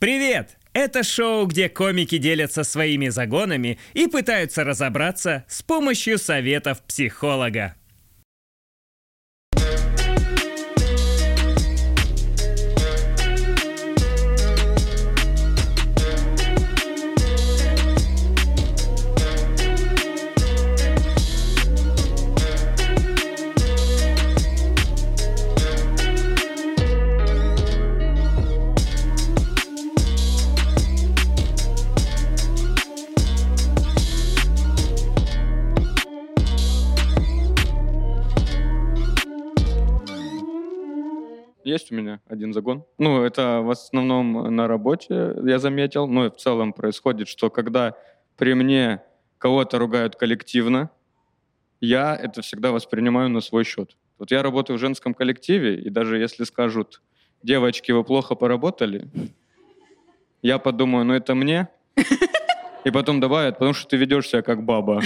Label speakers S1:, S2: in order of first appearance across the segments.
S1: Привет! Это шоу, где комики делятся своими загонами и пытаются разобраться с помощью советов психолога.
S2: Есть у меня один загон. Ну, это в основном на работе, я заметил. Ну, и в целом происходит, что когда при мне кого-то ругают коллективно, я это всегда воспринимаю на свой счет. Вот я работаю в женском коллективе, и даже если скажут, девочки, вы плохо поработали, я подумаю, ну это мне, и потом добавят, потому что ты ведешь себя как баба.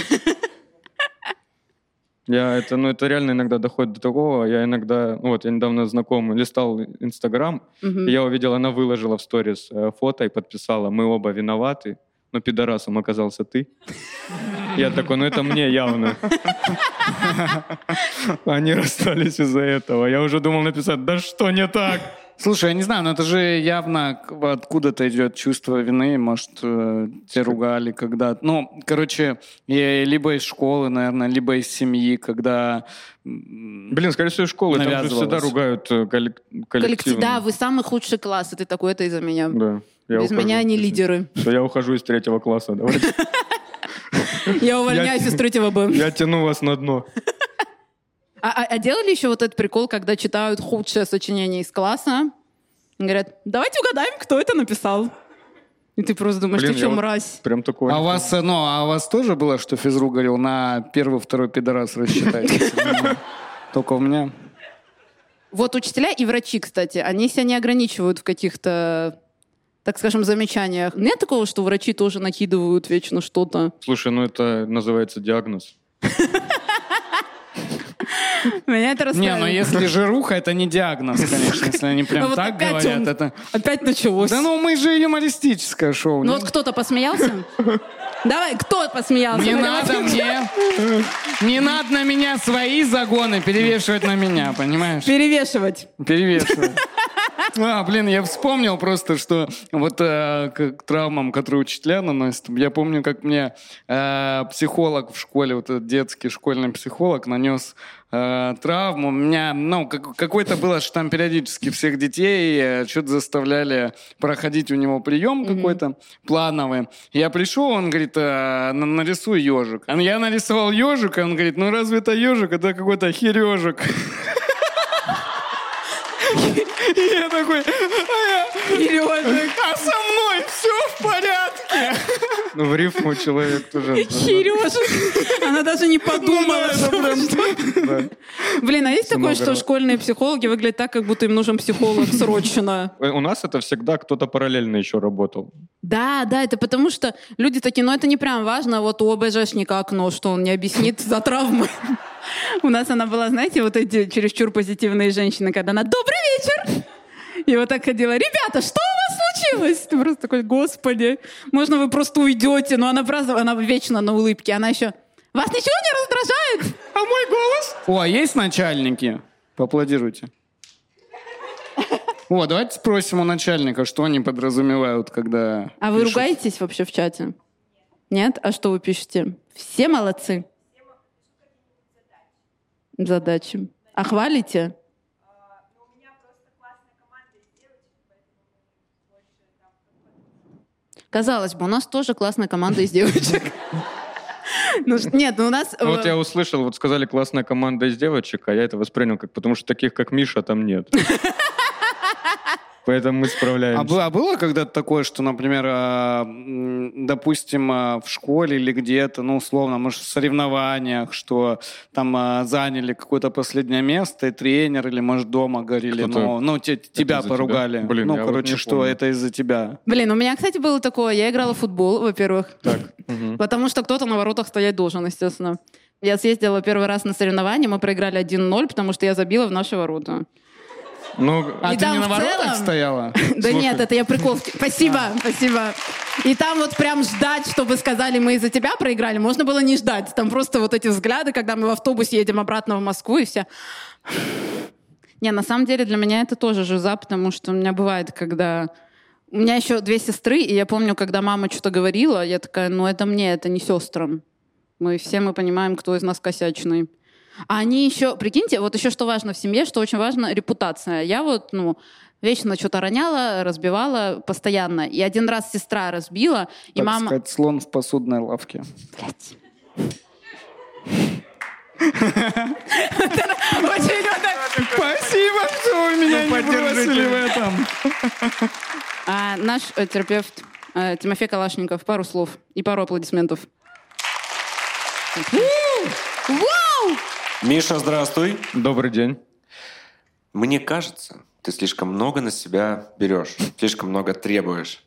S2: Я это, ну, это реально иногда доходит до такого. Я иногда, ну, вот, я недавно знакомый листал Инстаграм, и я увидел, она выложила в сторис э, фото и подписала, мы оба виноваты, но пидорасом оказался ты. Я такой, ну это мне явно. Они расстались из-за этого. Я уже думал написать, да что не так?
S3: Слушай, я не знаю, но это же явно откуда-то идет чувство вины. Может, э, тебя ругали когда Ну, короче, и либо из школы, наверное, либо из семьи, когда...
S2: Блин, скорее всего, из школы. Там же
S3: Навязывалось.
S2: всегда ругают э, коллек-
S4: Коллектив, да, вы самый худший класс, и ты такой, это из-за меня.
S2: Да. Я
S4: Без
S2: ухожу.
S4: меня они лидеры.
S2: Что я ухожу из третьего класса. Давайте.
S4: Я увольняюсь из третьего Б.
S2: Я тяну вас на дно.
S4: А, а- а делали еще вот этот прикол, когда читают худшее сочинение из класса? И Говорят, давайте угадаем, кто это написал. И ты просто думаешь,
S2: Блин,
S4: ты что,
S2: вот
S4: мразь?
S2: Прям такое.
S3: А у вас, э, ну, а у вас тоже было, что физрук говорил, на первый, второй пидорас рассчитайтесь? Только у меня.
S4: Вот учителя и врачи, кстати, они себя не ограничивают в каких-то, так скажем, замечаниях. Нет такого, что врачи тоже накидывают вечно что-то?
S2: Слушай, ну это называется диагноз.
S4: Меня это
S3: Не,
S4: расстраивает.
S3: ну если жируха, это не диагноз, конечно, если они прям
S4: вот
S3: так
S4: опять
S3: говорят.
S4: он-
S3: Это...
S4: Опять началось.
S3: Да ну мы же юмористическое шоу.
S4: Ну
S3: не-
S4: вот кто-то посмеялся? Давай, кто посмеялся?
S3: Не надо мне, не надо на меня свои загоны перевешивать на меня, понимаешь?
S4: Перевешивать.
S3: Перевешивать. А, блин, я вспомнил просто, что вот э, к к травмам, которые учителя наносят, я помню, как мне э, психолог в школе, вот этот детский школьный психолог нанес э, травму. У меня, ну, как- какой-то было, что там периодически всех детей э, что-то заставляли проходить у него прием какой-то плановый. Я пришел, он говорит, э, на- нарисуй ежик. А Я нарисовал ежик, и он говорит, ну разве это ежик, это какой-то хережик. И я такой, а, я- а со мной все в порядке.
S2: Ну, в рифму человек тоже.
S4: Сережа. Она даже не подумала. Блин, а есть такое, что школьные психологи выглядят так, как будто им нужен психолог срочно?
S2: У нас это всегда кто-то параллельно еще работал.
S4: Да, да, это потому что люди такие, ну это не прям важно, вот у ОБЖшника окно, что он не объяснит за травмы. У нас она была, знаете, вот эти чересчур позитивные женщины, когда она «Добрый вечер!» И вот так ходила, ребята, что у вас случилось? Ты просто такой, господи, можно вы просто уйдете? Но она просто, она вечно на улыбке, она еще, вас ничего не раздражает?
S3: А мой голос? О, а есть начальники? Поаплодируйте. О, давайте спросим у начальника, что они подразумевают, когда...
S4: А вы
S3: пишут.
S4: ругаетесь вообще в чате? Нет? А что вы пишете? Все молодцы? Задачи. А хвалите? Казалось бы, у нас тоже классная команда из девочек. Ну, нет, ну у нас...
S2: Ну, Вот
S4: э,
S2: я услышал, вот сказали классная команда из девочек, а я это воспринял как, потому что таких, как Миша, там нет. Поэтому мы
S3: А,
S2: справляемся.
S3: было, а было когда-то такое, что, например, а, допустим, а, в школе или где-то, ну, условно, может, в соревнованиях, что там а, заняли какое-то последнее место, и тренер, или, может, дома говорили,
S2: Кто-то-
S3: ну, ну те- тебя поругали.
S2: тебя? Блин,
S3: ну,
S2: я вот
S3: короче,
S2: не
S3: что
S2: помню.
S3: это из-за тебя.
S4: Блин, у меня, кстати, было такое. Я играла в футбол, во-первых.
S2: Так.
S4: Потому что кто-то на воротах стоять должен, естественно. Я съездила первый раз на соревнования, мы проиграли 1-0, потому что я забила в наши ворота.
S2: Ну,
S3: А
S4: И
S3: ты
S4: там
S3: не на воротах
S4: целом-
S3: стояла?
S4: Да нет, это я прикол. Спасибо, спасибо. И там вот прям ждать, чтобы сказали, мы из-за тебя проиграли, можно было не ждать. Там просто вот эти взгляды, когда мы в автобусе едем обратно в Москву, и все... Не, на самом деле для меня это тоже жиза, потому что у меня бывает, когда... У меня еще две сестры, и я помню, когда мама что-то говорила, я такая, ну это мне, это не сестрам. Мы все мы понимаем, кто из нас косячный. А они еще, прикиньте, вот еще что важно в семье, что очень важно, репутация. Я вот, ну, вечно что-то роняла, разбивала постоянно. И один раз сестра разбила, и
S3: Так
S4: мама...
S3: сказать, слон в посудной лавке.
S4: Блядь.
S3: Спасибо, что вы меня
S2: Ну,
S3: не бросили в этом.
S4: А, Наш э, терапевт э, Тимофей Калашников, пару слов и пару аплодисментов. Вау!
S5: Миша, здравствуй.
S2: добрый день.
S5: Мне кажется, ты слишком много на себя берешь, слишком много требуешь.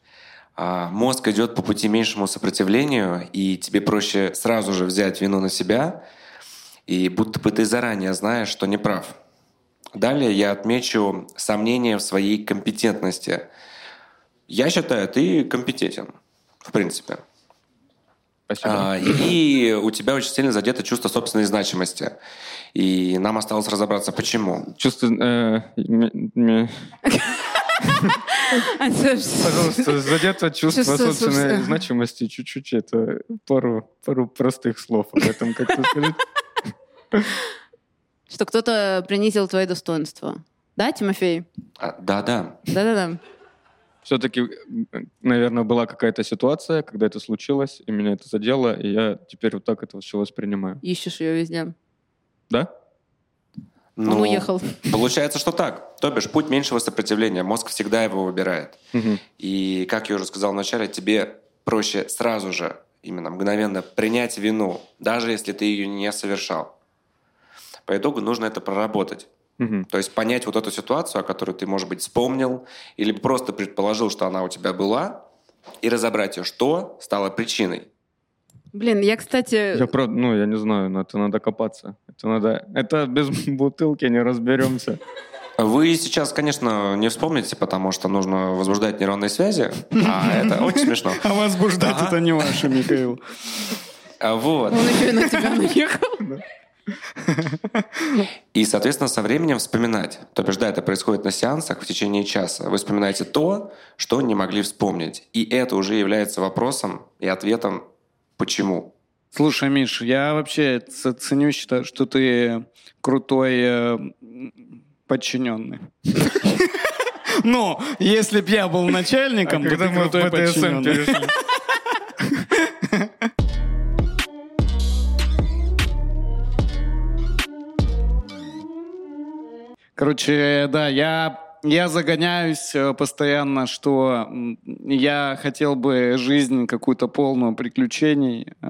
S5: А мозг идет по пути меньшему сопротивлению, и тебе проще сразу же взять вину на себя, и будто бы ты заранее знаешь, что не прав. Далее я отмечу сомнения в своей компетентности. Я считаю, ты компетентен, в принципе.
S2: Спасибо.
S5: А, И у тебя очень сильно задето чувство собственной значимости. И нам осталось разобраться, почему.
S2: Чувство... э, Пожалуйста, задето чувство собственной. значимости. Чуть-чуть это пару, пару простых слов об этом как-то сказать.
S4: Что кто-то принизил твои достоинства. Да, Тимофей?
S5: А, Да-да.
S4: Да-да-да.
S2: Все-таки, наверное, была какая-то ситуация, когда это случилось, и меня это задело, и я теперь вот так это все воспринимаю.
S4: Ищешь ее везде.
S2: Да?
S4: Он
S5: Ну,
S4: уехал.
S5: Получается, что так. То бишь, путь меньшего сопротивления. Мозг всегда его выбирает.
S2: Мгм.
S5: И, как я уже сказал вначале, тебе проще сразу же, именно мгновенно принять вину, даже если ты ее не совершал. По итогу нужно это проработать.
S2: Мгм.
S5: То есть понять вот эту ситуацию, о которой ты, может быть, вспомнил, или просто предположил, что она у тебя была, и разобрать ее, что стало причиной.
S4: Блин, я, кстати...
S2: Я правда, ну, я не знаю, но это надо копаться. Это надо... Это без бутылки не разберемся.
S5: Вы сейчас, конечно, не вспомните, потому что нужно возбуждать нейронные связи, а это очень смешно.
S3: А возбуждать это не ваше, Михаил.
S5: А Вот.
S4: Он еще и на тебя наехал.
S5: И, соответственно, со временем вспоминать. То бишь, да, это происходит на сеансах в течение часа. Вы вспоминаете то, что не могли вспомнить. И это уже является вопросом и ответом «почему?».
S3: Слушай, Миш, я вообще ценю, считаю, что ты крутой э, подчиненный. Ну, если б я был начальником, то ты крутой подчиненный. Короче, да, я, я загоняюсь э, постоянно, что я хотел бы жизнь какую-то полную приключений, э,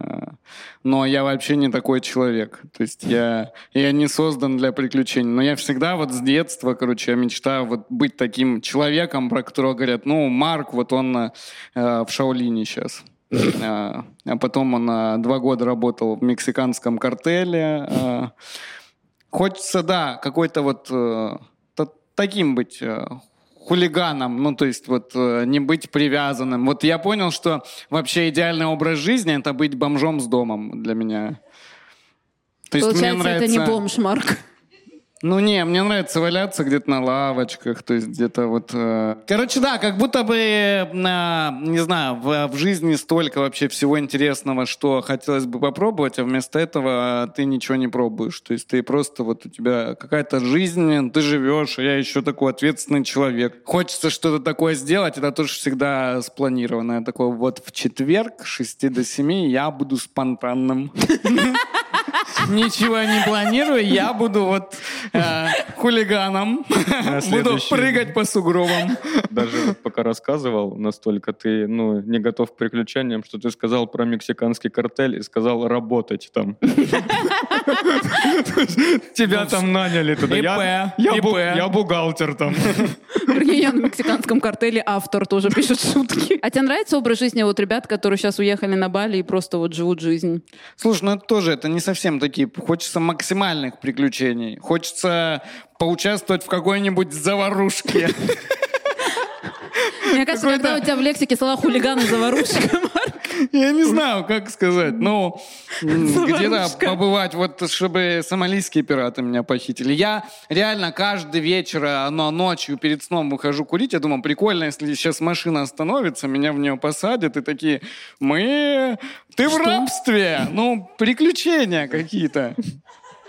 S3: но я вообще не такой человек. То есть я, я не создан для приключений. Но я всегда вот с детства, короче, я мечтаю вот быть таким человеком, про которого говорят, ну, Марк, вот он э, в Шаолине сейчас. А а потом он два года работал в мексиканском картеле. Хочется, да, какой-то вот э, та- таким быть э, хулиганом, ну, то есть вот э, не быть привязанным. Вот я понял, что вообще идеальный образ жизни — это быть бомжом с домом для меня. То есть мне
S4: Получается, это не
S3: нравится-
S4: бомж, Марк.
S3: Ну не, мне нравится валяться где-то на лавочках, то есть где-то вот... э, Короче, да, как будто бы, э, не знаю, в, в жизни столько вообще всего интересного, что хотелось бы попробовать, а вместо этого ты ничего не пробуешь. То есть ты просто вот у тебя какая-то жизнь, ты живешь, а я еще такой ответственный человек. Хочется что-то такое сделать, это тоже всегда спланировано. Я такой, вот в четверг с 6 до 7 я буду спонтанным. Ничего не планирую, я буду вот э, хулиганом, буду прыгать по сугробам.
S2: Даже пока рассказывал, настолько ты ну, не готов к приключениям, что ты сказал про мексиканский картель и сказал работать там. Тебя там наняли туда. Я- бухгалтер там.
S4: Прикинь, я на мексиканском картеле автор тоже пишет шутки. А тебе нравится образ жизни вот ребят, которые сейчас уехали на Бали и просто вот живут жизнь?
S3: Слушай, ну это тоже, это не совсем такие. Хочется максимальных приключений. Хочется поучаствовать в какой-нибудь заварушке.
S4: Мне кажется, когда у тебя в лексике слова хулиган и заварушка,
S3: Я не знаю, как сказать. Ну, где-то побывать, вот чтобы сомалийские пираты меня похитили. Я реально каждый вечер, а, но ночью перед сном выхожу курить. Я думаю, прикольно, если сейчас машина остановится, меня в нее посадят и такие, мы... Ты в рабстве! Ну, приключения какие-то.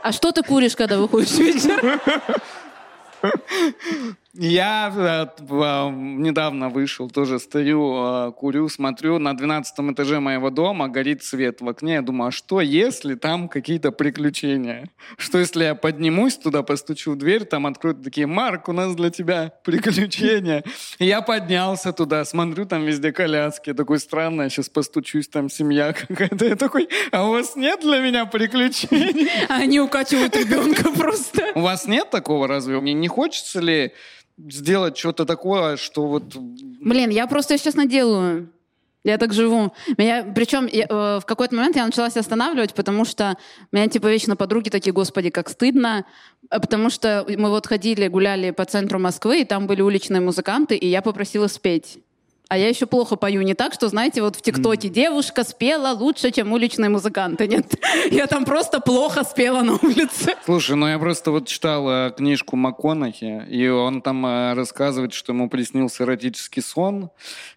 S4: А что ты куришь, когда выходишь вечером?
S3: Я э, в- недавно вышел, тоже стою, э, курю, смотрю, на 12 этаже моего дома горит свет в окне. Я думаю, а что если там какие-то приключения? Что если я поднимусь туда, постучу в дверь, там откроют такие, Марк, у нас для тебя приключения. Я поднялся туда, смотрю, там везде коляски. Я такой, странно, я сейчас постучусь, там семья какая-то. Я такой, а у вас нет для меня приключений?
S4: Они укачивают ребенка просто.
S3: У вас нет такого разве? Мне не хочется ли сделать что-то такое, что вот...
S4: Блин, я просто, если честно, делаю. Я так живу. Меня, причем я, э, в какой-то момент я начала себя останавливать, потому что меня типа вечно подруги такие, господи, как стыдно. А Потому что мы вот ходили, гуляли по центру Москвы, и там были уличные музыканты, и я попросила спеть. А я еще плохо пою, не так, что, знаете, вот в ТикТоке девушка спела лучше, чем уличные музыканты. Нет, я там просто плохо спела на улице.
S3: Слушай, ну я просто вот читал э, книжку МакКонахи, и он там э, рассказывает, что ему приснился эротический сон,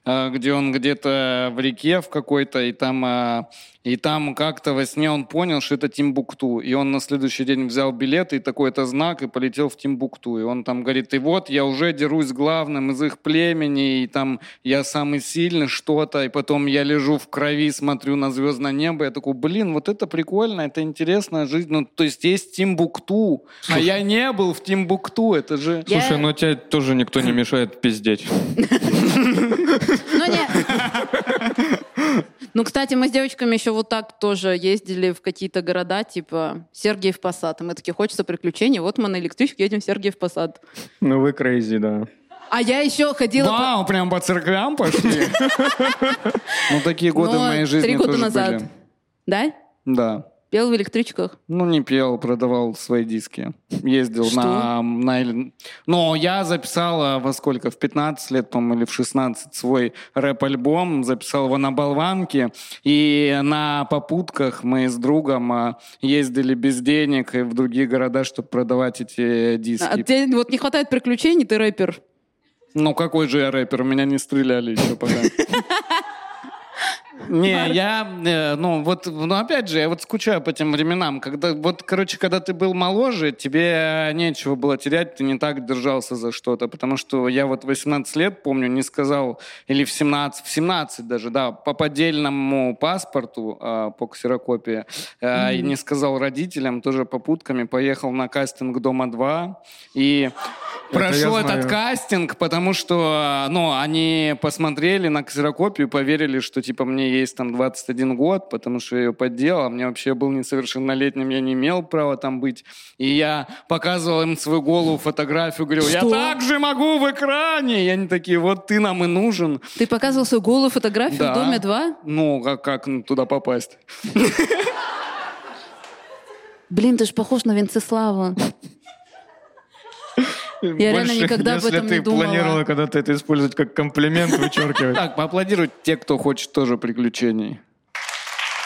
S3: э, где он где-то в реке в какой-то, и там, и там как-то во сне он понял, что это Тимбукту. И он на следующий день взял билет и такой-то знак, и полетел в Тимбукту. И он там говорит, и вот я уже дерусь главным из их племени, и там я самый сильный, что-то, и потом я лежу в крови, смотрю на звездное небо, я такой, блин, вот это прикольно, это интересная жизнь. Ну, то есть есть Тимбукту, а я не был в Тимбукту, это же...
S4: Я-
S2: Слушай, ну тебе тоже никто не мешает пиздеть.
S4: Ну, не... Ну, кстати, мы с девочками еще вот так тоже ездили в какие-то города, типа Сергиев Посад. И мы такие, хочется приключений, вот мы на электричке едем в Сергиев Посад.
S2: Ну вы крейзи, да.
S4: А я еще ходила... по-
S3: Вау, прям по церквям пошли. Ну, такие годы в моей жизни
S4: Три года назад. Да?
S3: Да.
S4: Пел в электричках.
S3: Ну, не пел, продавал свои диски. Ездил
S4: Что?
S3: на... на... Но я записал а, во сколько? В 15 лет, по-моему, или в 16 свой рэп-альбом. Записал его на болванке. И на попутках мы с другом а, ездили без денег и в другие города, чтобы продавать эти диски.
S4: А тебе вот не хватает приключений, ты рэпер.
S3: Ну, какой же я рэпер? Меня не стреляли еще пока. Не, я, э, ну вот, ну опять же, я вот скучаю по тем временам, когда, вот, короче, когда ты был моложе, тебе нечего было терять, ты не так держался за что-то, потому что я вот 18 лет, помню, не сказал, или в 17, в 17 даже, да, по поддельному паспорту, э, по ксерокопии, э, и не сказал родителям, тоже попутками, поехал на кастинг «Дома-2», и прошел этот кастинг, потому что, ну, они посмотрели на ксерокопию, поверили, что, типа, мне есть там 21 год, потому что я ее подделал, а мне вообще я был несовершеннолетним, я не имел права там быть. И я показывал им свою голову, фотографию, говорю, я
S4: Что?
S3: так же могу в экране. И они такие, вот ты нам и нужен.
S4: Ты показывал свою голую фотографию
S3: Да.
S4: в доме 2?
S3: Ну, как, как ну, туда попасть?
S4: Блин, ты же похож на Венцеслава. Я реально никогда об
S2: если
S4: этом
S2: ты
S4: не думала.
S2: планировала когда-то это использовать как комплимент, вычеркивать.
S3: Так, поаплодируйте те, кто хочет тоже приключений.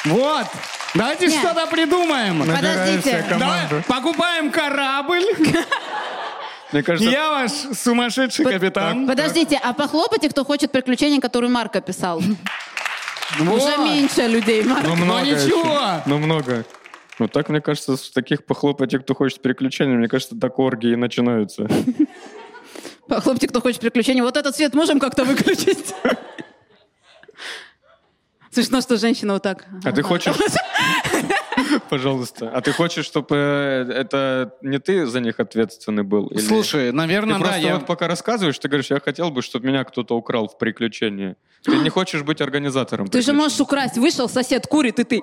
S3: Вот! Давайте
S4: Нет.
S3: что-то придумаем.
S4: Подождите.
S3: Давай, покупаем корабль.
S2: Мне кажется,
S3: Я ваш сумасшедший
S4: Под-
S3: капитан.
S4: Подождите, а похлопайте, кто хочет приключений, которые Марк описал.
S3: Вот.
S4: Уже меньше людей, Марк.
S2: ну много
S3: ничего.
S2: еще. Ну много. Ну так, мне кажется, с таких похлопать, те, кто хочет приключений, мне кажется, так оргии и начинаются.
S4: Похлопайте, кто хочет приключений. Вот этот свет можем как-то выключить? Смешно, что женщина вот так.
S2: А ты хочешь... Пожалуйста. А ты хочешь, чтобы это не ты за них ответственный был? или-
S3: Слушай,
S2: Ты
S3: наверное, да,
S2: просто
S3: я...
S2: вот пока рассказываешь, ты говоришь, я хотел бы, чтобы меня кто-то украл в приключении. Ты не хочешь быть организатором
S4: Ты же можешь украсть. Вышел, сосед курит, и ты.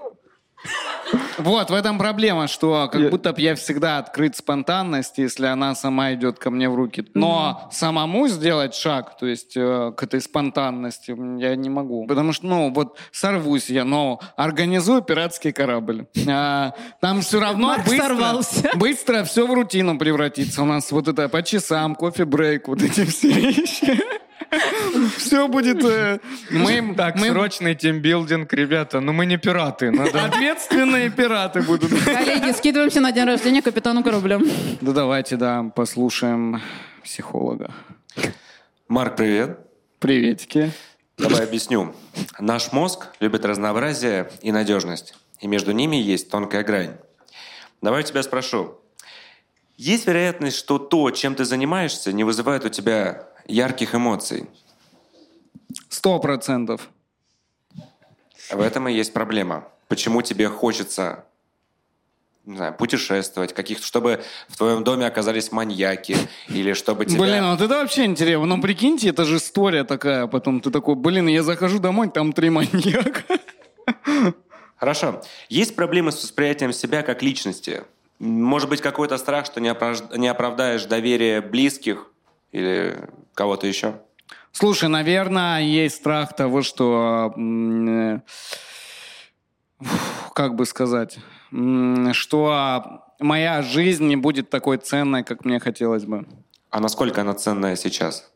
S3: Вот, в этом проблема, что как
S2: Я-
S3: будто бы я всегда открыт спонтанности, если она сама идет ко мне в руки. Но самому сделать шаг, то есть э, к этой спонтанности, я не могу. Потому что, ну, вот сорвусь я, но организую пиратский корабль. А, там все равно
S4: Марк
S3: быстро,
S4: сорвался.
S3: быстро все в рутину превратится. У нас вот это по часам, кофе-брейк, вот эти все вещи. Все будет... э, Мы,
S2: Так,
S3: мы
S2: срочный тимбилдинг, ребята. Ну мы не пираты, надо...
S3: ответственные пираты будут.
S4: Коллеги, скидываемся на день рождения капитану корабля.
S3: Да давайте, да, послушаем психолога.
S5: Марк, привет.
S3: Приветики.
S5: Давай объясню. Наш мозг любит разнообразие и надежность. И между ними есть тонкая грань. Давай я тебя спрошу. Есть вероятность, что то, чем ты занимаешься, не вызывает у тебя ярких эмоций?
S3: Сто процентов.
S5: В этом и есть проблема. Почему тебе хочется не знаю, путешествовать, каких чтобы в твоем доме оказались маньяки, или чтобы тебя...
S3: Блин, вот это вообще интересно. Ну, прикиньте, это же история такая. Потом ты такой, блин, я захожу домой, там три маньяка.
S5: Хорошо. Есть проблемы с восприятием себя как личности? Может быть, какой-то страх, что не, оправ- не оправдаешь доверие близких или кого-то еще?
S3: Слушай, наверное, есть страх того, что... э, Как бы сказать? Что моя жизнь не будет такой ценной, как мне хотелось бы.
S5: А насколько она ценная сейчас?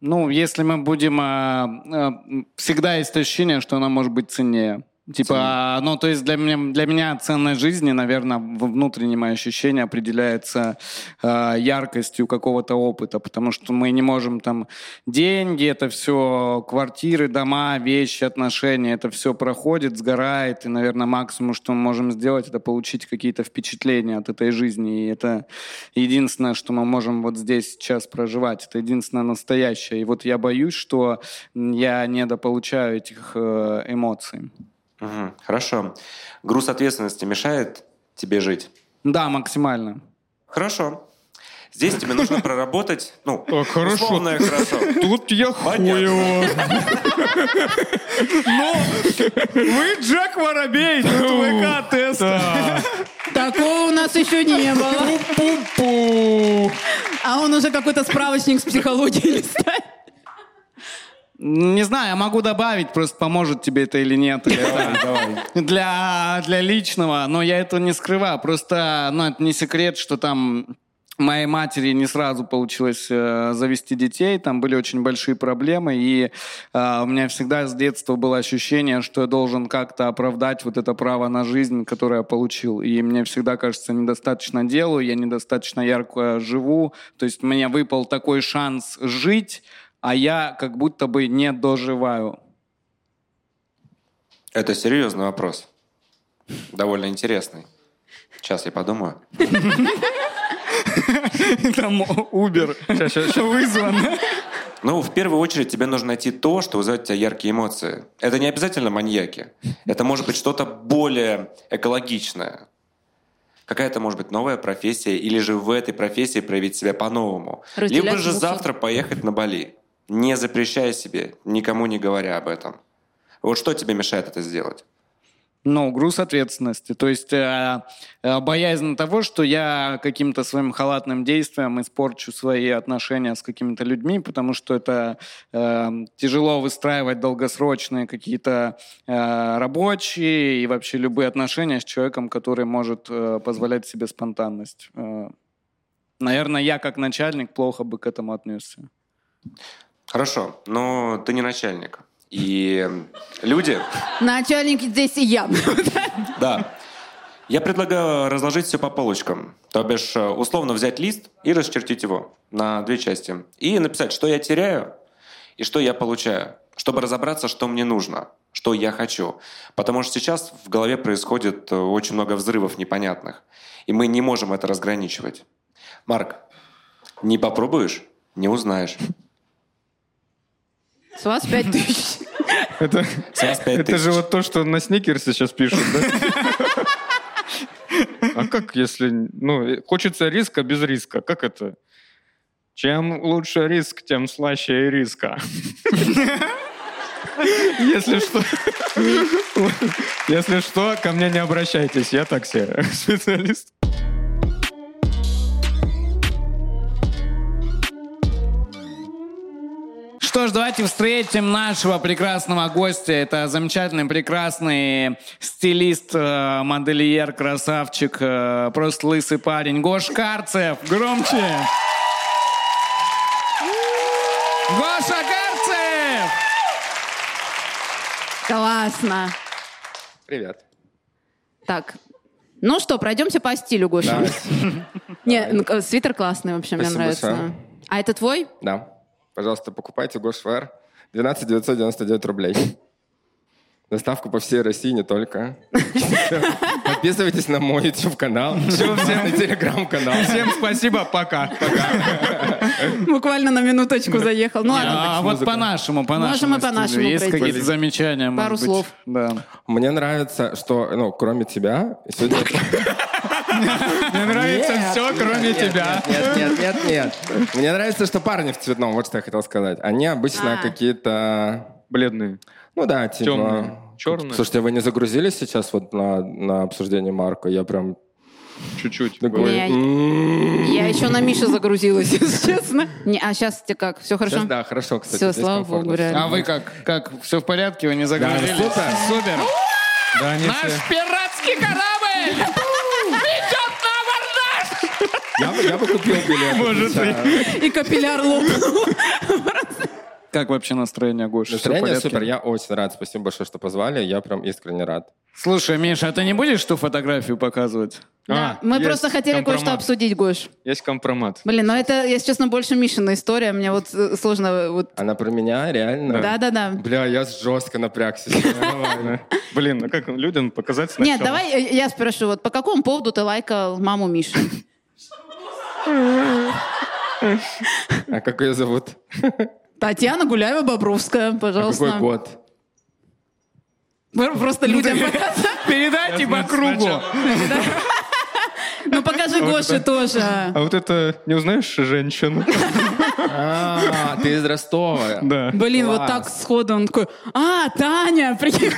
S3: Ну, если мы будем... а, а, всегда есть ощущение, что она может быть ценнее. Типа, ну, то есть для меня, для меня ценность жизни, наверное, в внутреннем ощущении определяется а, яркостью какого-то опыта, потому что мы не можем там... Деньги, это все квартиры, дома, вещи, отношения, это все проходит, сгорает, и, наверное, максимум, что мы можем сделать, это получить какие-то впечатления от этой жизни, и это единственное, что мы можем вот здесь сейчас проживать, это единственное настоящее. И вот я боюсь, что я недополучаю этих э, эмоций.
S5: Мгм. Хорошо. Груз ответственности мешает тебе жить?
S3: Да, максимально.
S5: Хорошо. Здесь тебе нужно проработать, ну,
S2: Так, хорошо.
S5: условное хорошо.
S2: Тут я хуево.
S3: Вы Джек Воробей, ВК-тест.
S4: Такого у нас еще не было. А он уже какой-то справочник с психологией листает.
S3: Не знаю, я могу добавить, просто поможет тебе это или нет. Или это Для, для личного, но я этого не скрываю. Просто, ну, это не секрет, что там моей матери не сразу получилось э, завести детей, там были очень большие проблемы, и э, у меня всегда с детства было ощущение, что я должен как-то оправдать вот это право на жизнь, которое я получил. И мне всегда кажется, недостаточно делаю, я недостаточно ярко живу, то есть мне выпал такой шанс жить, а я как будто бы не доживаю.
S5: Это серьезный вопрос. Довольно интересный. Сейчас я подумаю.
S3: Там Uber вызван.
S5: Ну, в первую очередь, тебе нужно найти то, что вызывает у тебя яркие эмоции. Это не обязательно маньяки. Это может быть что-то более экологичное. Какая-то, может быть, новая профессия, или же в этой профессии проявить себя по-новому. Либо же завтра поехать на Бали, не запрещая себе, никому не говоря об этом. Вот что тебе мешает это сделать?
S3: Ну, груз ответственности. То есть э, э, боязнь того, что я каким-то своим халатным действием испорчу свои отношения с какими-то людьми, потому что это э, тяжело выстраивать долгосрочные какие-то э, рабочие и вообще любые отношения с человеком, который может э, позволять себе спонтанность. Э, наверное, я как начальник плохо бы к этому отнесся.
S5: Хорошо, но ты не начальник. И люди...
S4: Начальник здесь и я.
S5: Да. Я предлагаю разложить все по полочкам. То бишь, э, условно взять лист и расчертить его на две части. И написать, что я теряю и что я получаю. Чтобы разобраться, что мне нужно, что я хочу. Потому что сейчас в голове происходит э, очень много взрывов непонятных. И мы не можем это разграничивать. Марк, не попробуешь, не узнаешь.
S4: С вас пять тысяч.
S2: Это,
S5: С вас пять
S2: это же вот то, что на сникерсе сейчас пишут, да? А как, если... Ну, хочется риска без риска. Как это? Чем лучше риск, тем слаще и риска. Если что, если что, ко мне не обращайтесь, я такси специалист.
S3: Что ж, давайте встретим нашего прекрасного гостя. Это замечательный, прекрасный стилист, э, модельер, красавчик, э, просто лысый парень. Гош Карцев. Громче. Гоша Карцев!
S4: Классно.
S6: Привет.
S4: Так, ну что, пройдемся по стилю, Гоша. Не, ну, э, свитер классный вообще, мне нравится.
S6: большое.
S4: А это твой?
S6: Да. Пожалуйста, покупайте Гошвер. 12 999 рублей. Доставка по всей России, не только. Подписывайтесь на мой YouTube-канал. На телеграм-канал.
S2: Всем спасибо, пока.
S4: Буквально на минуточку заехал. Ну.
S3: А вот по-нашему, по-нашему.
S4: Можем по-нашему.
S3: Есть какие-то замечания?
S4: Пару слов.
S3: Да.
S6: Мне нравится, что, ну, кроме тебя, сегодня...
S2: Мне нравится все, кроме тебя.
S6: Нет, нет, нет, нет. Мне нравится, что парни в цветном, вот что я хотел сказать. Они обычно
S4: А.
S6: какие-то...
S2: Бледные.
S6: Ну да, типа...
S2: Темные. Черные.
S6: Слушайте, вы не загрузились сейчас вот на, на обсуждение Марка? Я прям
S2: Чуть-чуть.
S6: такой...
S4: Не,
S6: «М-м-м».
S4: Я еще на Мишу загрузилась, если честно. Не, а сейчас тебе как? Все хорошо?
S6: Сейчас, да, хорошо, кстати. Здесь
S4: слава богу, реально.
S3: А вы как? Как? Все в порядке? Вы не загрузились?
S6: супер.
S3: Супер.
S2: Да,
S3: Наш
S2: все...
S3: пиратский корабль
S6: Я бы, я бы купил билет.
S2: Может,
S6: Да.
S4: И капилляр лопнул.
S3: Как вообще настроение, Гоша?
S6: Настроение супер, я очень рад. Спасибо большое, что позвали. Я прям искренне рад.
S3: Слушай, Миша, а ты не будешь ту фотографию показывать?
S4: Да,
S2: А,
S4: Мы просто хотели кое-что обсудить, Гош.
S2: Есть компромат.
S4: Блин, ну это, если честно, больше Мишина история. Мне вот э, сложно вот...
S6: Она про меня, реально?
S4: Да-да-да.
S6: Бля, я жестко напрягся.
S2: Блин, ну как людям показать сначала?
S4: Нет, давай э, я спрошу, вот по какому поводу ты лайкал маму Миши?
S6: А как ее зовут?
S4: Татьяна Гуляева-Бобровская,
S6: А
S4: пожалуйста.
S6: какой год?
S4: Просто людям показать.
S3: Передайте по кругу.
S4: Ну покажи Гоше тоже.
S2: А вот это, не узнаешь женщину?
S6: А, ты из Ростова.
S2: Да.
S4: Блин, вот так сходу он такой, а, Таня, прикинь.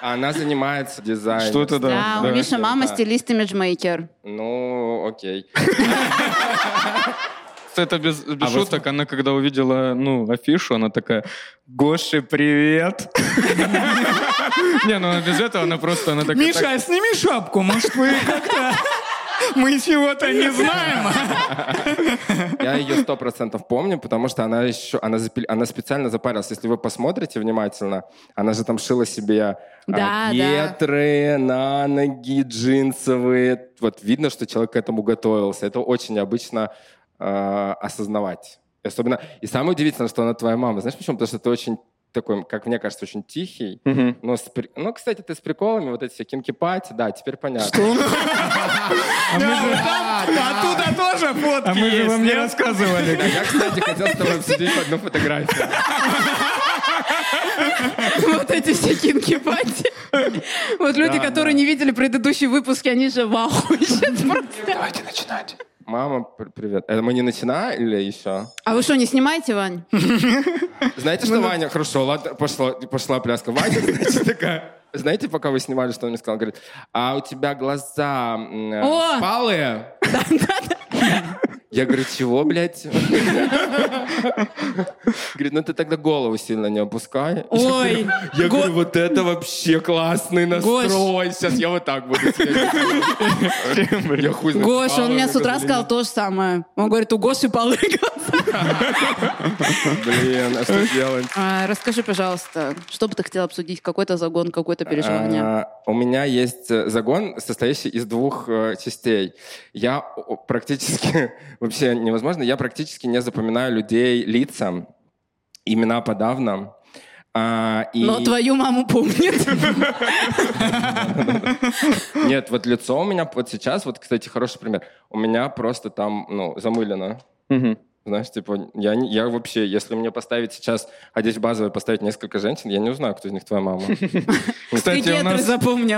S6: Она занимается дизайном.
S2: Что-то да.
S4: Да, у Миши мама
S6: да.
S4: стилист-имиджмейкер.
S6: Ну, окей.
S2: Это без, без
S6: А вы
S2: шуток. Она когда увидела, ну, афишу, она такая, Гоши, привет. Не, ну она без этого, она просто, она такая...
S3: Миша, сними шапку, может вы как-то... Мы чего-то не знаем.
S6: Я ее сто процентов помню, потому что она еще, она, запи- она специально запарилась. Если вы посмотрите внимательно, она же там шила себе а,
S4: Да, да.
S6: гетры на ноги джинсовые. Вот видно, что человек к этому готовился. Это очень необычно а, осознавать. И особенно и самое удивительное, что она твоя мама. Знаешь почему? Потому что ты очень такой, как мне кажется, очень тихий.
S2: Мгм.
S6: Но с при- ну, кстати, ты с приколами, вот эти все кинки-пати, да, теперь понятно.
S3: Оттуда тоже фотки
S2: А мы же вам не рассказывали.
S6: Да, я, кстати, хотел с тобой обсудить одну фотографию.
S4: Вот эти все кинки-пати. Вот люди, которые не видели предыдущие выпуски, они же в ахуе сейчас просто.
S6: Давайте начинать. Мама, пр- привет. Это мы не начинаем или еще?
S4: А вы что, не снимаете, Вань?
S6: Знаете, что Ваня... Хорошо, ладно, пошла, пошла пляска. Ваня, значит, такая... Знаете, пока вы снимали, что он мне сказал? Говорит, а у тебя глаза впалые? Я говорю, чего, блядь? Говорит, ну ты тогда голову сильно не опускай.
S4: Ой,
S6: Я
S4: Го-
S6: говорю, вот это вообще классный настрой. Сейчас я вот так буду. Я хуй
S4: Гоша, он мне с утра сказал то же самое. Он говорит, у Гоши полы.
S6: Блин, а что делать?
S4: А, Расскажи, пожалуйста, что бы ты хотел обсудить? Какой-то загон, какое-то переживание?
S6: А, У меня есть э, загон, состоящий из двух э, частей. Я практически, вообще невозможно, я практически не запоминаю людей лицам, имена подавно. А, и-
S4: Но твою маму помнит.
S6: Нет, вот лицо у меня вот сейчас, вот, кстати, хороший пример. У меня просто там, ну, замылено. Знаешь, типа, я, не- я вообще, если мне поставить сейчас, одеть в базовое, поставить несколько женщин, я не узнаю, кто из них твоя мама.
S2: Кстати, у нас,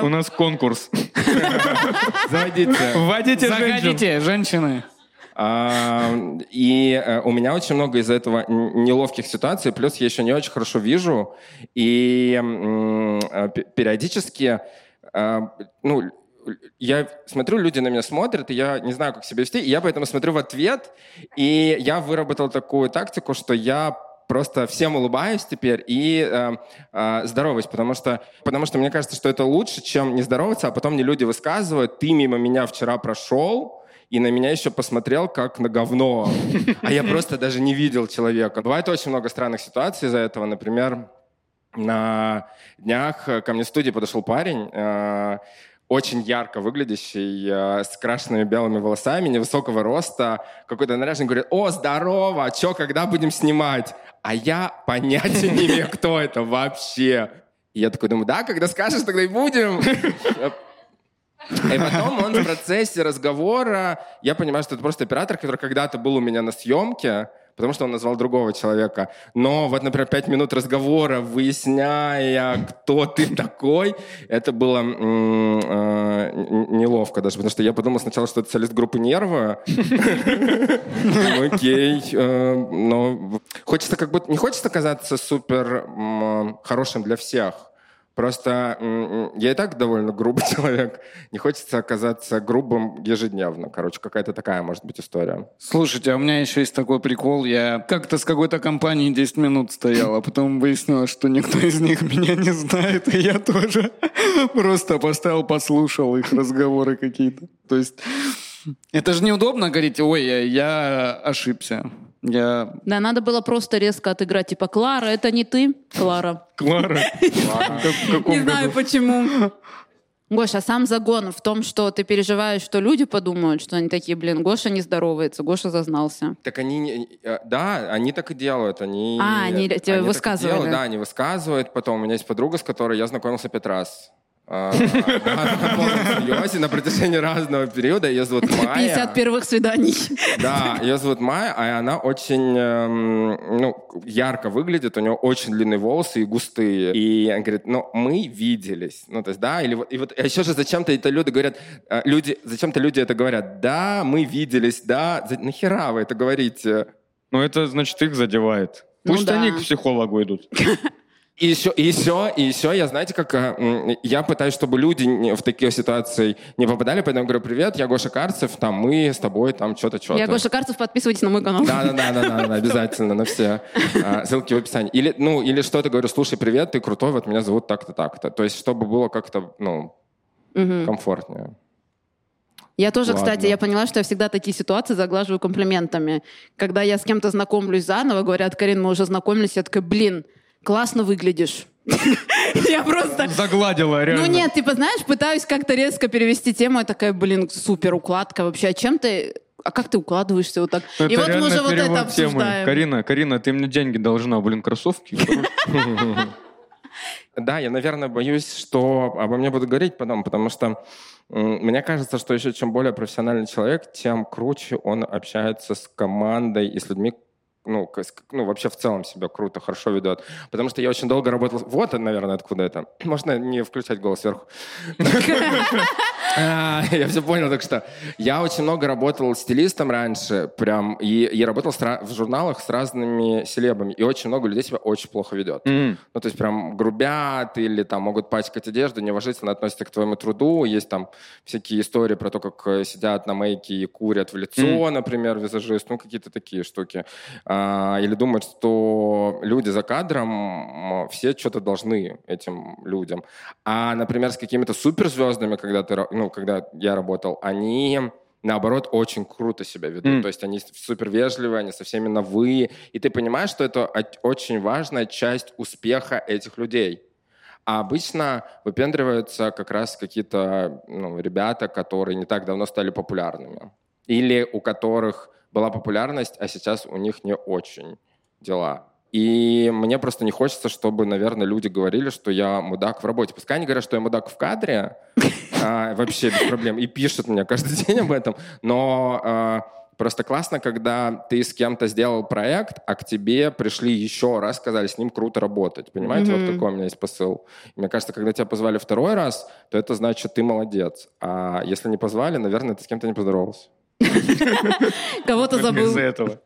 S2: у нас конкурс.
S6: Заводите.
S2: Вводите.
S3: Заходите, женщины.
S6: А, И э, у меня очень много из-за этого неловких ситуаций, плюс я еще не очень хорошо вижу, и м, э, периодически, э, ну, я смотрю, люди на меня смотрят, и я не знаю, как себя вести, и я поэтому смотрю в ответ, и я выработал такую тактику, что я просто всем улыбаюсь теперь и э, э, здороваюсь, потому что, потому что мне кажется, что это лучше, чем не здороваться, а потом мне люди высказывают, ты мимо меня вчера прошел, и на меня еще посмотрел как на говно. А я просто даже не видел человека. Бывает очень много странных ситуаций из-за этого. Например, на днях ко мне в студии подошел парень, э, очень ярко выглядящий, э, с крашенными белыми волосами, невысокого роста, какой-то наряженный, говорит, о, здорово, что, когда будем снимать? А я понятия не имею, кто это вообще. И я такой думаю, да, когда скажешь, тогда и будем. И потом он в процессе разговора, я понимаю, что это просто оператор, который когда-то был у меня на съемке, потому что он назвал другого человека. Но вот, например, пять минут разговора, выясняя, кто ты такой, это было н- неловко даже, потому что я подумал сначала, что это солист группы «Нервы». Ну, Окей. э, Но хочется как будто... Не хочется казаться супер хорошим для всех. Просто я и так довольно грубый человек. Не хочется оказаться грубым ежедневно. Короче, какая-то такая может быть история.
S3: Слушайте, а у меня еще есть такой прикол. Я как-то с какой-то компанией 10 минут стоял, а потом выяснилось, что никто из них меня не знает, и я тоже просто поставил, послушал их разговоры какие-то. То есть это же неудобно говорить, ой, я ошибся. Я...
S4: Да, надо было просто резко отыграть, типа, Клара, это не ты, Клара.
S2: Клара.
S4: Не знаю почему. Гоша, сам загон в том, что ты переживаешь, что люди подумают, что они такие, блин, Гоша не здоровается, Гоша зазнался.
S6: Так они, не- э, да, они так и делают. Они,
S4: А, они тебе
S6: так и
S4: высказывали.
S6: делают, Да, они высказывают. Потом у меня есть подруга, с которой я знакомился пять раз. А, серьезе, на протяжении разного периода. Ее зовут Майя.
S4: 50 первых свиданий.
S6: Да, ее зовут Майя, а она очень эм, ну, ярко выглядит, у нее очень длинные волосы и густые. И она говорит, ну, мы виделись. Ну, то есть, да, или вот, и вот а еще же зачем-то это люди говорят, э, люди, зачем-то люди это говорят, да, мы виделись, да, нахера вы это говорите?
S2: Ну, это, значит, их задевает.
S4: Ну
S2: Пусть
S4: да.
S2: они к психологу идут.
S6: И еще, и еще, и еще, я, знаете, как э, я пытаюсь, чтобы люди в такие ситуации не попадали, поэтому говорю, привет, я Гоша Карцев, там мы с тобой там что-то, что-то.
S4: Я Гоша Карцев, подписывайтесь на мой канал.
S6: Да, да, да, да, да, да, обязательно на все а, ссылки в описании. Или, ну, или что-то говорю, слушай, привет, ты крутой, вот меня зовут так-то, так-то. То есть, чтобы было как-то, ну, комфортнее.
S4: Я тоже,
S6: Ладно.
S4: кстати, я поняла, что я всегда такие ситуации заглаживаю комплиментами. Когда я с кем-то знакомлюсь заново, говорят, Карин, мы уже знакомились, я такая, блин, классно выглядишь. Я просто...
S2: Загладила, реально.
S4: Ну нет, типа, знаешь, пытаюсь как-то резко перевести тему, я такая, блин, супер укладка вообще. А чем ты... А как ты укладываешься вот так?
S2: Ну,
S4: И
S2: это
S4: вот мы уже вот это
S2: перевод темы.
S4: обсуждаем.
S2: Карина, Карина, ты мне деньги должна, блин, кроссовки.
S6: Да, я, наверное, боюсь, что обо мне будут говорить потом, потому что мне кажется, что еще чем более профессиональный человек, тем круче он общается с командой и с людьми, ну, ну, вообще в целом себя круто, хорошо ведет. Потому что я очень долго работал... Вот, наверное, откуда это. Можно не включать голос сверху. Я все понял, так что я очень много работал стилистом раньше, прям, и я работал в журналах с разными селебами, и очень много людей себя очень плохо ведет. Ну, то есть прям грубят или там могут пачкать одежду, неуважительно относятся к твоему труду. Есть там всякие истории про то, как э, сидят на мейке и курят в лицо, например, визажист, ну, какие-то такие штуки. А, или думают, что люди за кадром все что-то должны этим людям. А, например, с какими-то суперзвездами, когда, ты, ну, когда я работал, они наоборот, очень круто себя ведут.
S2: М.
S6: То есть они супер вежливые, они со всеми на «вы». И ты понимаешь, что это очень важная часть успеха этих людей. А обычно выпендриваются как раз какие-то ну, ребята, которые не так давно стали популярными. Или у которых была популярность, а сейчас у них не очень дела. И мне просто не хочется, чтобы, наверное, люди говорили, что я мудак в работе. Пускай они говорят, что я мудак в кадре, а, вообще без проблем, и пишут мне каждый день об этом, но а, просто классно, когда ты с кем-то сделал проект, а к тебе пришли еще раз, сказали, с ним круто работать. Понимаете, вот какой у меня есть посыл. И мне кажется, когда тебя позвали второй раз, то это значит, ты молодец. А если не позвали, наверное, ты с кем-то не поздоровался.
S4: Кого-то забыл.
S2: Из-за этого.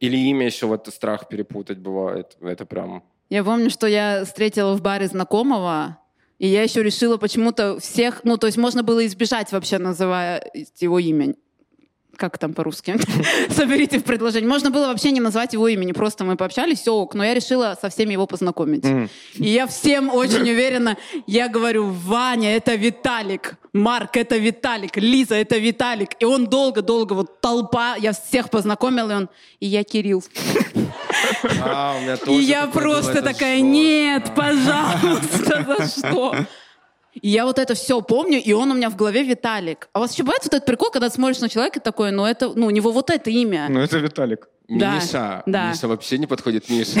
S6: Или имя еще вот страх перепутать бывает. Это прям...
S4: Я помню, что я встретила в баре знакомого, и я еще решила почему-то всех... Ну, то есть можно было избежать вообще, называя его имя. Как там по-русски? Соберите в предложение. Можно было вообще не назвать его имени, просто мы пообщались, все ок. Но я решила со всеми его познакомить. И я всем очень уверена, я говорю, Ваня, это Виталик, Марк, это Виталик, Лиза, это Виталик. И он долго-долго, вот толпа, я всех познакомила, и он, и я Кирилл.
S6: А, у меня
S4: И
S6: тоже
S4: я
S6: такое
S4: просто такая, нет, пожалуйста, за что? И я вот это все помню, и он у меня в голове Виталик. А у вас еще бывает вот этот прикол, когда ты смотришь на человека такой, ну это, ну у него вот это имя.
S2: Ну, это Виталик.
S4: Да,
S6: Миша.
S4: да.
S6: Миша вообще не подходит Миша.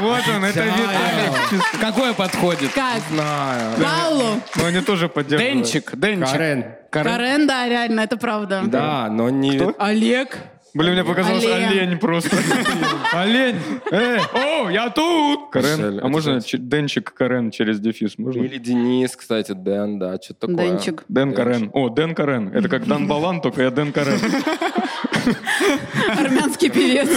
S2: Вот он, это Виталик.
S3: Какое подходит?
S4: Как?
S6: Знаю.
S4: Паулу?
S2: Ну, они тоже поддерживают.
S3: Денчик, Денчик.
S6: Карен.
S4: Карен, да, реально, это правда.
S6: Да, но не...
S4: Олег?
S2: Блин, мне показалось
S4: Олень.
S2: олень просто. Олень! Эй, о, я тут! Карен. А можно ч- Денчик Карен через дефис? Можно?
S6: Или Денис, кстати, Дэн, да, что-то такое.
S4: Денчик.
S2: Дэн Карен. О, Дэн Карен. Это как Дан Балан, только я Дэн Карен.
S4: Армянский певец.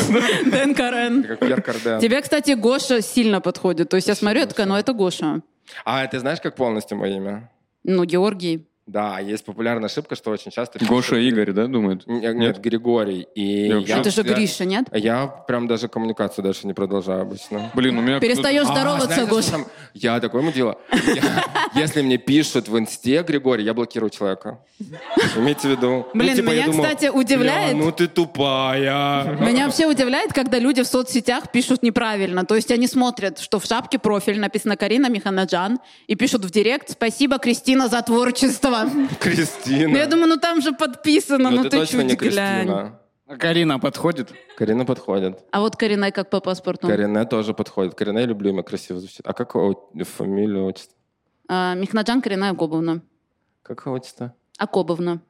S4: Дэн Карен.
S6: Как Пьер Карден.
S4: Тебе, кстати, Гоша сильно подходит. То есть я смотрю, я такая, ну это Гоша.
S6: А, ты знаешь, как полностью мое имя?
S4: Ну, Георгий.
S6: Да, есть популярная ошибка, что очень часто...
S2: Гоша
S6: пишут-
S2: Игорь, да, думает?
S6: Нет, нет, Григорий. И
S2: Я
S4: это же Гриша, нет?
S6: Я прям даже коммуникацию дальше не продолжаю обычно.
S2: Блин, у меня...
S4: Перестаешь
S6: А,
S4: здороваться,
S6: что
S4: Гоша.
S6: там? Я такое ему дело. Я- Если мне пишут в инсте Григорий, я блокирую человека. Имейте в виду. Ну,
S4: Блин,
S6: типа,
S4: меня,
S6: думаю,
S4: кстати, удивляет-
S6: «Бля, ну ты тупая.
S4: Меня вообще удивляет, когда люди в соцсетях пишут неправильно. То есть они смотрят, что в шапке профиль написано Карина Миханаджан, и пишут в директ «Спасибо, Кристина, за творчество».
S6: Кристина.
S4: Ну, я думаю, ну там же подписано,
S6: Ну,
S4: ну
S6: ты
S4: ты
S6: точно
S4: чуть
S6: не
S4: глянь.
S6: Кристина.
S3: А Карина подходит?
S6: Карина подходит.
S4: А вот Карина как по паспорту?
S6: Карине тоже подходит. Карине я люблю, имя красиво звучит. А как фамилия, отчество?
S4: А, Михнаджан Карина Акобовна.
S6: Как отчество?
S4: Акобовна.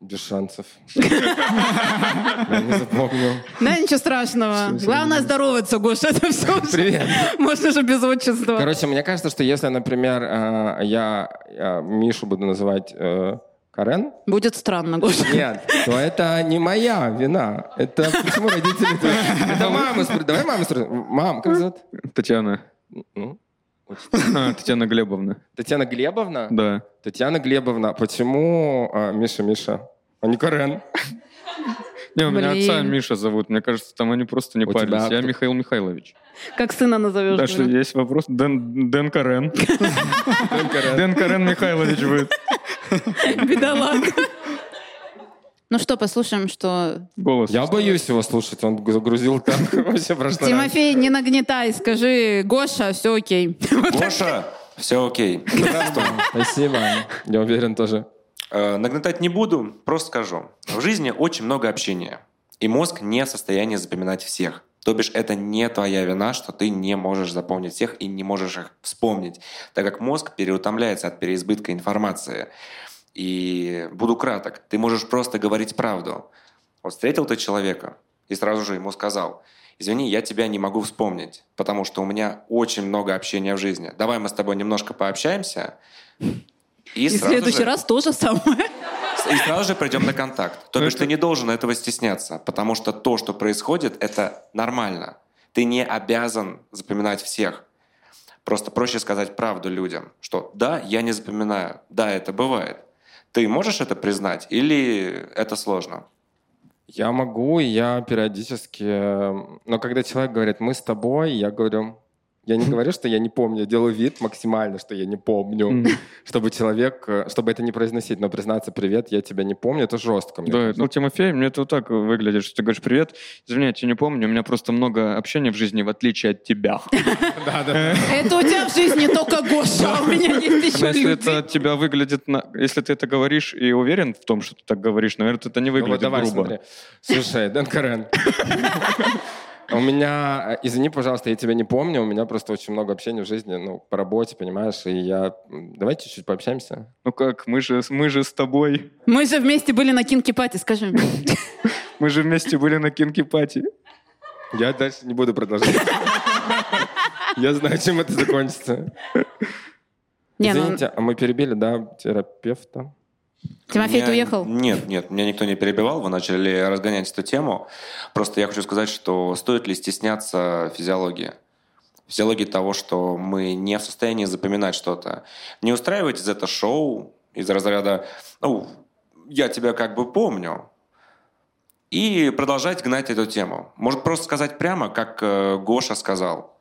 S6: Без шансов. Я не запомнил.
S4: Да, ничего страшного. Главное здороваться, Гоша, это все.
S6: Привет.
S4: Можно же без отчества.
S6: Короче, мне кажется, что если, например, э, я э, Мишу буду называть э, Карен,
S4: Будет странно, Гоша.
S6: нет, то это не моя вина. Это почему родители... Это мама. Давай маму. Мам, как зовут?
S2: Татьяна.
S6: Ну,
S2: Татьяна Глебовна.
S6: Татьяна Глебовна?
S2: Да.
S6: Татьяна Глебовна, почему э, Миша Миша, а не Карен?
S2: Не, у меня отца Миша зовут. Мне кажется, там они просто не парились. Я? Михаил Михайлович.
S4: Как сына назовешь?
S2: Что
S4: говорю.
S2: есть вопрос. Дэн, Дэн Карен. Дэн Карен Михайлович будет.
S4: Бедолага. Ну что, послушаем, что...
S2: Голос.
S6: Я боюсь его слушать, он загрузил так вообще прошлый.
S4: Тимофей, не нагнетай, скажи, Гоша, все окей.
S5: Гоша, все окей.
S6: Спасибо. Я уверен тоже.
S5: Э, Нагнетать не буду, просто скажу. В жизни очень много общения. И мозг не в состоянии запоминать всех. То бишь, это не твоя вина, что ты не можешь запомнить всех и не можешь их вспомнить, так как мозг переутомляется от переизбытка информации. И буду краток. Ты можешь просто говорить правду. Вот встретил ты человека и сразу же ему сказал, извини, я тебя не могу вспомнить, потому что у меня очень много общения в жизни. Давай мы с тобой немножко пообщаемся. И,
S4: И в следующий
S5: же-
S4: раз то же самое.
S5: и сразу же придем на контакт. То бишь ты не должен этого стесняться, потому что то, что происходит, это нормально. Ты не обязан запоминать всех. Просто проще сказать правду людям, что да, я не запоминаю, да, это бывает. Ты можешь это признать или это сложно?
S6: Я могу, я периодически... э, Но когда человек говорит «мы с тобой», я говорю... Я не говорю, что я не помню, я делаю вид максимально, что я не помню, чтобы человек, э, чтобы это не произносить, но признаться «привет, я тебя не помню», это жестко. мне
S2: Да,
S6: кажется.
S2: ну, Тимофей, мне это вот так выглядит, что ты говоришь, привет, извини, я тебя не помню, у меня просто много общения в жизни, в отличие от тебя.
S4: Это у тебя в жизни только Гоша, а у меня есть еще
S2: если это от тебя выглядит, если ты это говоришь и уверен в том, что ты так говоришь, наверное, это не
S6: Ну
S2: выглядит грубо.
S6: Слушай, Дэн Карен. У меня, э, извини, пожалуйста, я тебя не помню, у меня просто очень много общения в жизни, ну, по работе, понимаешь, и я... Давай чуть-чуть пообщаемся.
S2: Ну как, мы же, мы же с тобой,
S4: Мы же вместе были на Кинки Пати, скажи.
S2: мы же вместе были на Кинки Пати.
S6: Я дальше не буду продолжать. Я знаю, чем это закончится.
S4: Не, ну,
S6: Извините, а мы перебили, да, терапевта?
S4: Тимофей, ты
S5: Меня-
S4: уехал?
S5: Нет, нет, меня никто не перебивал, вы начали разгонять эту тему. Просто я хочу сказать, что стоит ли стесняться физиологии? Физиологии того, что мы не в состоянии запоминать что-то. Не устраивайте из это шоу из разряда «Ну, я тебя как бы помню», и продолжать гнать эту тему. Может просто сказать прямо, как э, Гоша сказал.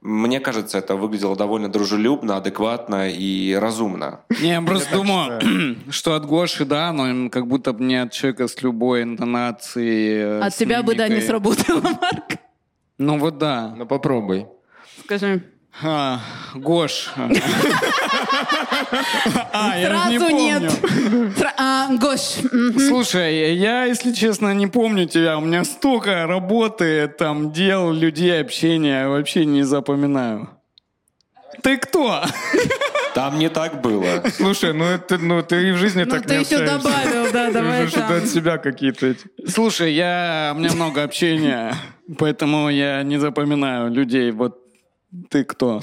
S5: Мне кажется, это выглядело довольно дружелюбно, адекватно и разумно.
S3: Не, я просто думаю, что от Гоши, да, но как будто бы не от человека с любой интонацией. э,
S4: От тебя бы, да, не сработало, Марк.
S3: Ну вот да.
S6: Ну попробуй.
S4: Скажи.
S3: А, Гош. А, я же не
S4: Сразу нет.
S3: помню.
S4: Сра- а, Гош,
S3: Слушай, я, если честно, не помню тебя. У меня столько работы, там, дел, людей, общения. Вообще не запоминаю. Ты кто?
S5: Там не так было.
S2: Слушай, ну это, ну ты и в жизни
S4: ну
S2: так
S4: ты
S2: не
S4: еще
S2: общаешься.
S4: добавил, да,
S2: Ты
S4: давай
S2: же что-то
S4: там.
S2: от себя какие-то эти.
S3: Слушай, я, у меня много общения, поэтому я не запоминаю людей. Вот ты кто?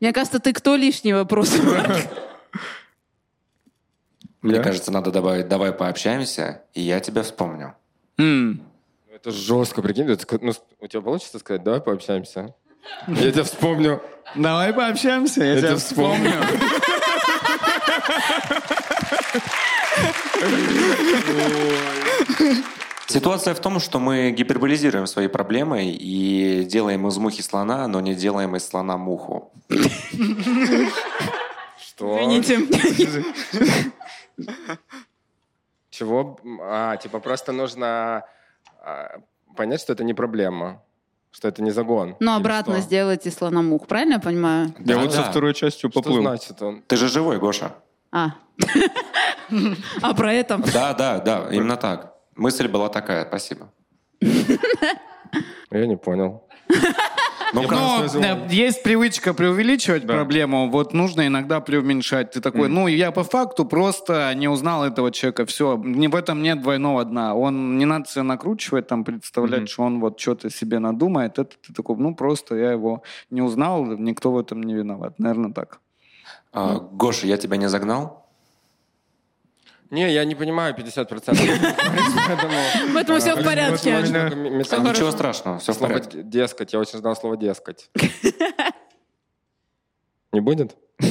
S4: Мне кажется, ты кто лишний вопрос?
S5: Мне
S2: Я?
S5: кажется, надо добавить «давай пообщаемся», и я тебя вспомню.
S6: Ну, Это жестко, прикинь. ну, у тебя получится сказать, давай пообщаемся? Я тебя вспомню.
S3: Давай пообщаемся, я, тебя
S6: тебя
S3: вспомню.
S5: Ситуация в том, что мы гиперболизируем свои проблемы и делаем из мухи слона, но не делаем из слона муху.
S6: Что?
S4: Извините.
S6: Чего? А, типа просто нужно а, понять, что это не проблема. Что это не загон.
S4: Ну, обратно
S6: что?
S4: сделайте слономух, правильно я понимаю?
S2: Я вот со
S5: Да.
S2: второй частью
S6: Что
S2: поплыл.
S6: значит он?
S5: Ты же живой, Гоша.
S4: А. А про это?
S5: Да, да, да, именно так. Мысль была такая, спасибо.
S6: Я не понял.
S3: Ну, э, есть привычка преувеличивать
S2: Да.
S3: проблему, вот нужно иногда преуменьшать. Ты такой, ну, я по факту просто не узнал этого человека, все, не, в этом нет двойного дна. Он, не надо себя накручивать, там, представлять,
S2: Мгм.
S3: что он вот что-то себе надумает. Это ты такой, ну, просто я его не узнал, никто в этом не виноват. Наверное, так.
S5: А, Гоша, я тебя не загнал?
S6: Не, я не понимаю 50%. Поэтому,
S4: Поэтому все в порядке.
S5: Ничего страшного, все в
S6: Слово
S5: порядке.
S6: дескать, я очень ждал слова дескать. Не будет?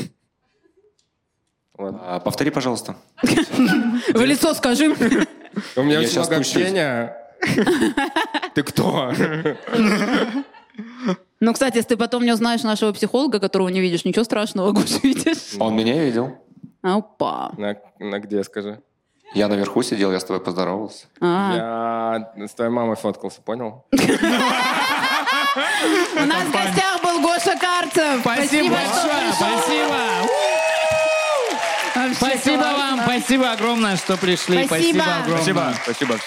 S6: Ладно.
S5: А, Повтори, пожалуйста.
S4: В лицо скажи.
S6: У меня очень много общения. Ты кто?
S4: Ну, кстати, если ты потом не узнаешь нашего психолога, которого не видишь, ничего страшного, Гош, видишь?
S5: Он меня видел.
S4: Опа.
S6: На, на где, скажи?
S5: Я наверху сидел, я с тобой поздоровался.
S4: А.
S6: Я с твоей мамой фоткался, понял?
S4: У нас в гостях был Гоша Карцев.
S3: Спасибо большое, спасибо. Спасибо вам, спасибо огромное, что пришли.
S4: Спасибо.
S3: огромное.
S2: Спасибо, спасибо всем.